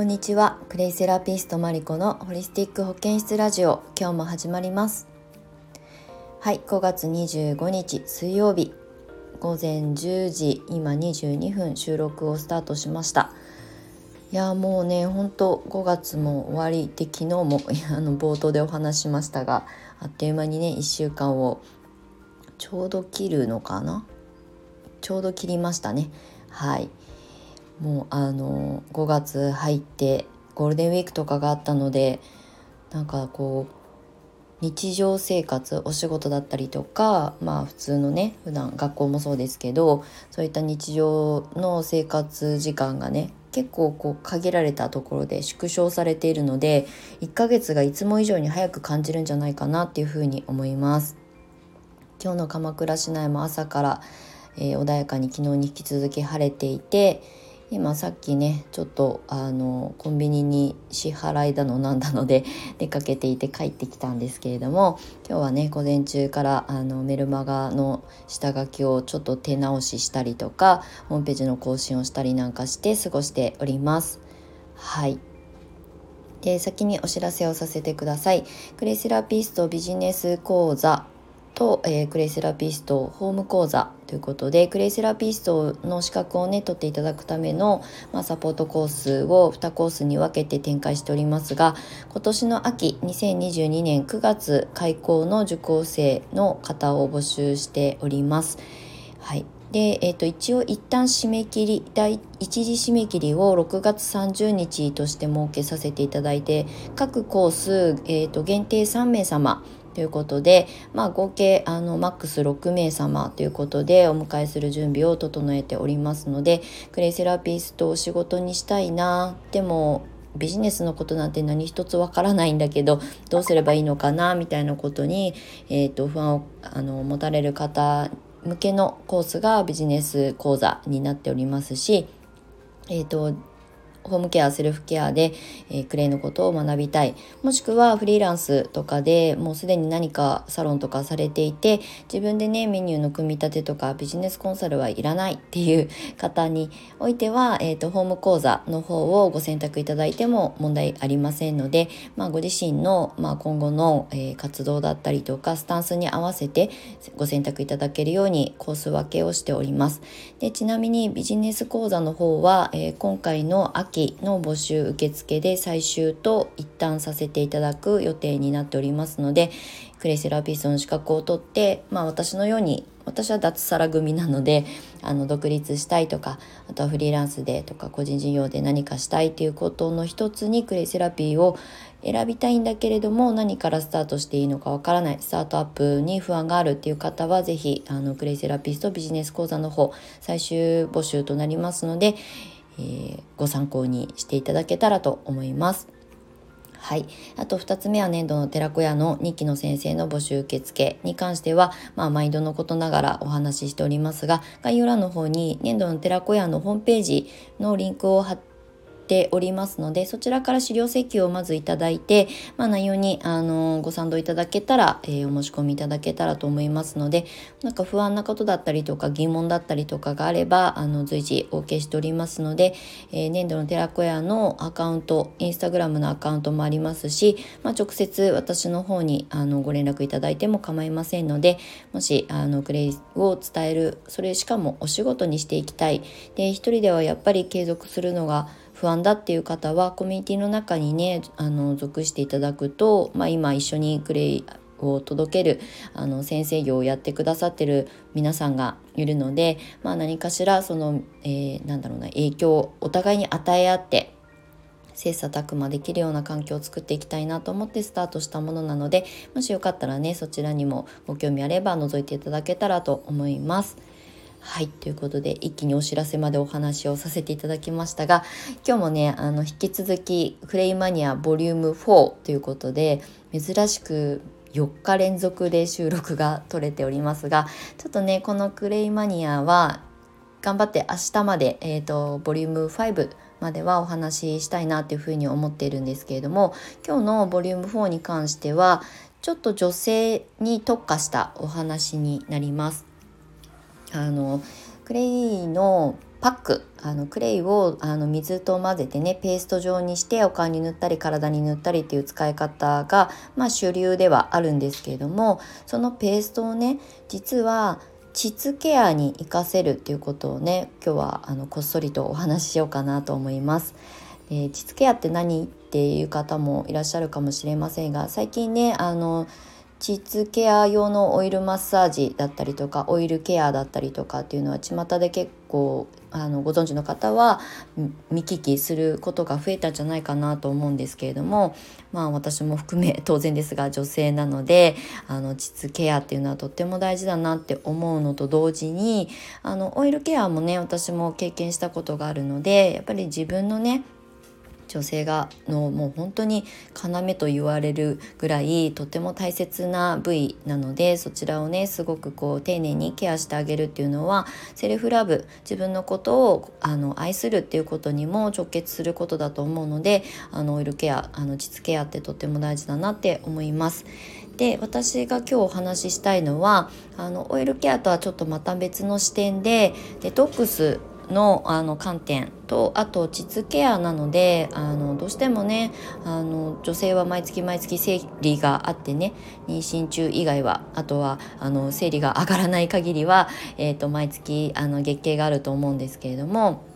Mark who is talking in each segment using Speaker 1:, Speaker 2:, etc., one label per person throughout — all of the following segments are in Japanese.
Speaker 1: こんにちは。クレイセラピストマリコのホリスティック保健室ラジオ。今日も始まります。はい5月25日水曜日。午前10時今22分収録をスタートしました。いやもうねほんと5月も終わりで昨日も あの冒頭でお話しましたがあっという間にね1週間をちょうど切るのかな？ちょうど切りましたね。はい。もうあの5月入ってゴールデンウィークとかがあったのでなんかこう日常生活お仕事だったりとかまあ普通のね普段学校もそうですけどそういった日常の生活時間がね結構こう限られたところで縮小されているので1ヶ月がいつも以上に早く感じるんじゃないかなっていうふうに思います。今日の鎌倉市内も朝から、えー、穏やかに昨日に引き続き晴れていて今さっきねちょっとあのコンビニに支払いだのなんだので 出かけていて帰ってきたんですけれども今日はね午前中からあのメルマガの下書きをちょっと手直ししたりとかホームページの更新をしたりなんかして過ごしております。はいで先にお知らせをさせてください。クレセラピストビジネス講座と、えー、クレイセラピストホーム講座ということでクレイセラピストの資格をね取っていただくための、まあ、サポートコースを2コースに分けて展開しておりますが今年の秋2022年9月開校の受講生の方を募集しております。はいで、えー、と一応一旦締め切り第一次締め切りを6月30日として設けさせていただいて各コース、えー、と限定3名様ということで、まあ、合計あのマックス6名様ということでお迎えする準備を整えておりますのでクレイセラピストを仕事にしたいなでもビジネスのことなんて何一つわからないんだけどどうすればいいのかなみたいなことに、えーと、不安をあの持たれる方向けのコースがビジネス講座になっておりますし、えーとホームケアセルフケアで、えー、クレイのことを学びたい。もしくはフリーランスとかでもうすでに何かサロンとかされていて自分でねメニューの組み立てとかビジネスコンサルはいらないっていう方においては、えーと、ホーム講座の方をご選択いただいても問題ありませんので、まあ、ご自身の、まあ、今後の、えー、活動だったりとかスタンスに合わせてご選択いただけるようにコース分けをしております。でちなみにビジネス講座の方は、え、今回の秋秋の募集受付で最終と一旦させていただく予定になっておりますのでクレイセラピストの資格を取って、まあ、私のように私は脱サラ組なのであの独立したいとかあとはフリーランスでとか個人事業で何かしたいということの一つにクレイセラピーを選びたいんだけれども何からスタートしていいのかわからないスタートアップに不安があるっていう方は是非あのクレイセラピストビジネス講座の方最終募集となりますのでえー、ご参考にしていただけたらと思います。はい。あと2つ目は年度の寺子屋の2期の先生の募集受付に関しては、まあ、毎度のことながらお話ししておりますが、概要欄の方に年度の寺子屋のホームページのリンクを貼ってておりますのでそちらから資料請求をまずいただいて、まあ、内容にあのご賛同いただけたら、えー、お申し込みいただけたらと思いますのでなんか不安なことだったりとか疑問だったりとかがあればあの随時お受けしておりますので、えー、年度の寺子屋のアカウントインスタグラムのアカウントもありますし、まあ、直接私の方にあのご連絡いただいても構いませんのでもしあのクレイを伝えるそれしかもお仕事にしていきたい。で一人ではやっぱり継続するのが不安だっていう方はコミュニティの中にねあの属していただくと、まあ、今一緒にクレイを届けるあの先生業をやってくださってる皆さんがいるので、まあ、何かしらその、えー、なんだろうな影響をお互いに与え合って切磋琢磨できるような環境を作っていきたいなと思ってスタートしたものなのでもしよかったらねそちらにもご興味あれば覗いていただけたらと思います。はいということで一気にお知らせまでお話をさせていただきましたが今日もねあの引き続き「クレイマニアボリューム4ということで珍しく4日連続で収録が取れておりますがちょっとねこの「クレイマニア」は頑張って明日まで、えーと、ボリューム5まではお話ししたいなっていうふうに思っているんですけれども今日のボリューム4に関してはちょっと女性に特化したお話になります。あのクレイのパックあのクレイをあの水と混ぜてねペースト状にしてお顔に塗ったり体に塗ったりっていう使い方が、まあ、主流ではあるんですけれどもそのペーストをね実は膣ケアに活かせるっていうことをね今日はあのこっそりとお話ししようかなと思います。えー、膣ケアって何っていう方もいらっしゃるかもしれませんが最近ねあの膣ケア用のオイルマッサージだったりとかオイルケアだったりとかっていうのは巷で結構あのご存知の方は見聞きすることが増えたんじゃないかなと思うんですけれどもまあ私も含め当然ですが女性なのであの膣ケアっていうのはとっても大事だなって思うのと同時にあのオイルケアもね私も経験したことがあるのでやっぱり自分のね女性がのもう本当に要と言われるぐらいとても大切な部位なのでそちらをねすごくこう丁寧にケアしてあげるっていうのはセルフラブ自分のことをあの愛するっていうことにも直結することだと思うのであのオイルケアあの膣ケアってとても大事だなって思います。で私が今日お話ししたいのはあのオイルケアとはちょっとまた別の視点でデトックスのあの観点とあと膣ケアなのであのどうしてもねあの女性は毎月毎月生理があってね妊娠中以外はあとはあの生理が上がらない限りは、えーと、毎月あの月経があると思うんですけれども。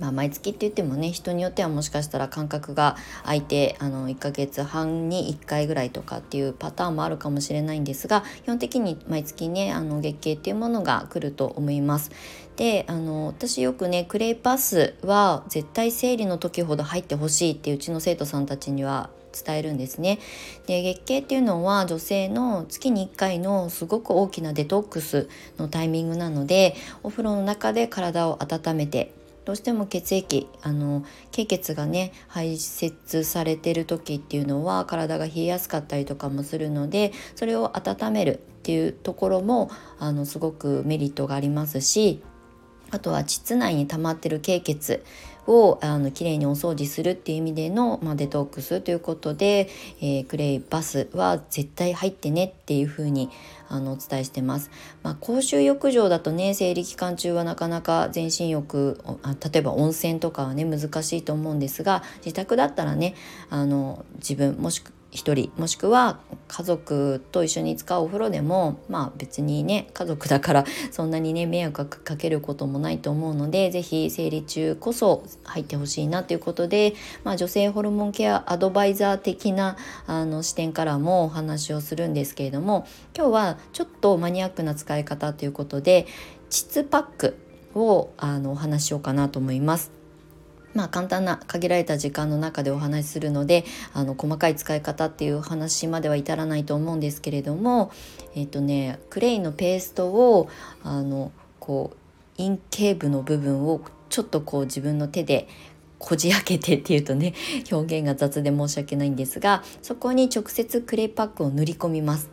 Speaker 1: まあ、毎月って言ってもね人によってはもしかしたら間隔が空いてあの1ヶ月半に1回ぐらいとかっていうパターンもあるかもしれないんですが基本的に毎月ねあの月経っていうものが来ると思います。であの私よくねクレイパスは絶対生理の時ほど入ってほしいってうちの生徒さんたちには伝えるんですね。で月経っていうのは女性の月に1回のすごく大きなデトックスのタイミングなのでお風呂の中で体を温めてどうしても血液あの経血がね排泄されてる時っていうのは体が冷えやすかったりとかもするのでそれを温めるっていうところもあのすごくメリットがありますしあとは膣内に溜まってる経血をあのきれいにお掃除するっていう意味での、まあ、デトックスということで、えー、クレイバスは絶対入ってねっていうふうにあのお伝えしてます。まあ、公衆浴場だとね生理期間中はなかなか全身浴あ例えば温泉とかはね難しいと思うんですが自宅だったらねあの自分もしく1人もしくは家族と一緒に使うお風呂でもまあ別にね家族だから そんなにね迷惑かけることもないと思うので是非生理中こそ入ってほしいなということで、まあ、女性ホルモンケアアドバイザー的なあの視点からもお話をするんですけれども今日はちょっとマニアックな使い方ということで膣パックをあのお話ししようかなと思います。まあ、簡単な限られた時間の中でお話しするのであの細かい使い方っていう話までは至らないと思うんですけれども、えっ、とね、クレイのペーストをあのこう陰茎部の部分をちょっとこう自分の手でこじ開けてっていうとね表現が雑で申し訳ないんですがそこに直接クレイパックを塗り込みます。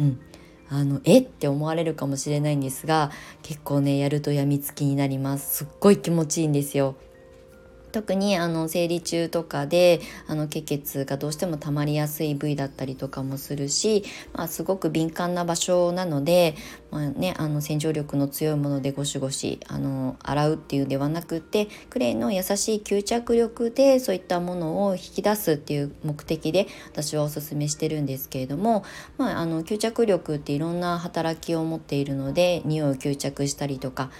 Speaker 1: うん。あのえって思われるかもしれないんですが結構ねやるとやみつきになります。すっごい気持ちいいんですよ。特にあの生理中とかであの血血がどうしても溜まりやすい部位だったりとかもするし、まあ、すごく敏感な場所なので、まあね、あの洗浄力の強いものでゴシゴシあの洗うっていうではなくてクレイの優しい吸着力でそういったものを引き出すっていう目的で私はおすすめしてるんですけれども、まあ、あの吸着力っていろんな働きを持っているので匂いを吸着したりとか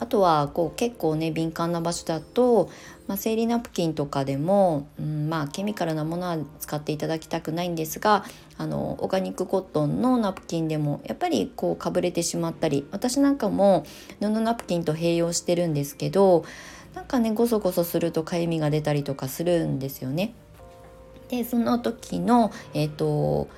Speaker 1: あとはこう結構ね敏感な場所だと、まあ、生理ナプキンとかでも、うん、まあケミカルなものは使っていただきたくないんですがあのオーガニックコットンのナプキンでもやっぱりこうかぶれてしまったり私なんかも布ナプキンと併用してるんですけどなんかねゴソゴソするとかゆみが出たりとかするんですよね。でその時の、えーと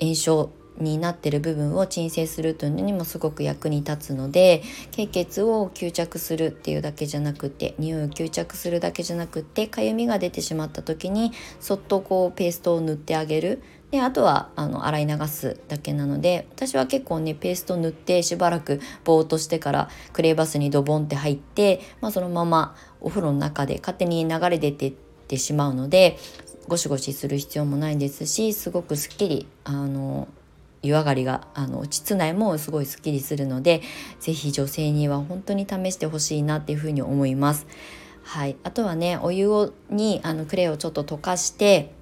Speaker 1: 炎症になってる部分を鎮静するというのにもすごく役に立つので経血を吸着するっていうだけじゃなくて匂いを吸着するだけじゃなくてかゆみが出てしまった時にそっとこうペーストを塗ってあげる。であとはあの洗い流すだけなので私は結構ねペースト塗ってしばらくぼーっとしてからクレーバスにドボンって入って、まあ、そのままお風呂の中で勝手に流れ出てってしまうのでゴシゴシする必要もないですしすごくすっきりあの湯上がりがあの膣内もすごいすっきりするので是非女性には本当に試してほしいなっていうふうに思います。はい、あとはねお湯をにあのクレイをちょっと溶かして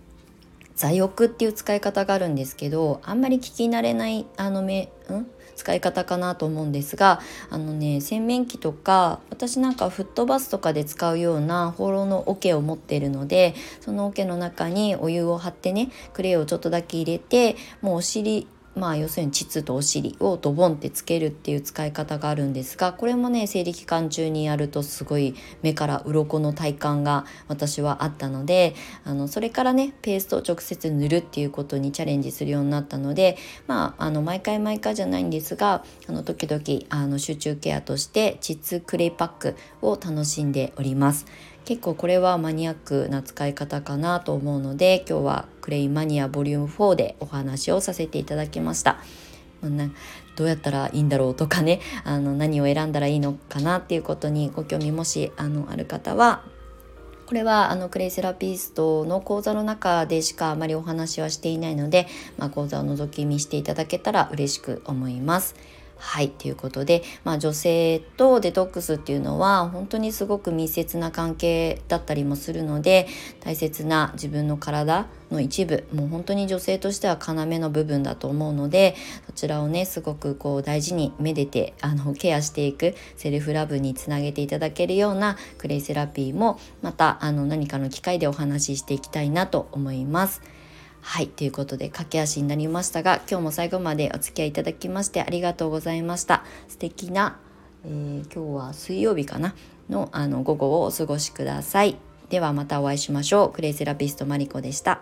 Speaker 1: 座浴っていう使い方があるんですけどあんまり聞き慣れないあのめん？使い方かなと思うんですがあのね洗面器とか私なんかフットバスとかで使うような放浪の桶を持っているのでその桶の中にお湯を張ってねクレイをちょっとだけ入れてもうお尻まあ要するに膣とお尻をドボンってつけるっていう使い方があるんですがこれもね生理期間中にやるとすごい目から鱗の体感が私はあったのであのそれからねペーストを直接塗るっていうことにチャレンジするようになったのでまああの毎回毎回じゃないんですがあの時々あの集中ケアとして膣クレイパックを楽しんでおります。結構これはマニアックな使い方かなと思うので今日はクレイマニアボリューム4でお話をさせていただきました。どうやったらいいんだろうとかね あの何を選んだらいいのかなっていうことにご興味もしあのある方はこれはあのクレイセラピストの講座の中でしかあまりお話はしていないので、まあ、講座を覗き見していただけたら嬉しく思います。はいということで、まあ、女性とデトックスっていうのは本当にすごく密接な関係だったりもするので大切な自分の体の一部もう本当に女性としては要の部分だと思うのでそちらをねすごくこう大事にめでてあのケアしていくセルフラブにつなげていただけるようなクレイセラピーもまたあの何かの機会でお話ししていきたいなと思います。はい、ということで駆け足になりましたが今日も最後までお付き合いいただきましてありがとうございました。素敵な、えー、今日は水曜日かな？のあの午後をお過ごしください。ではまたお会いしましょう。クレイセラピストマリコでした。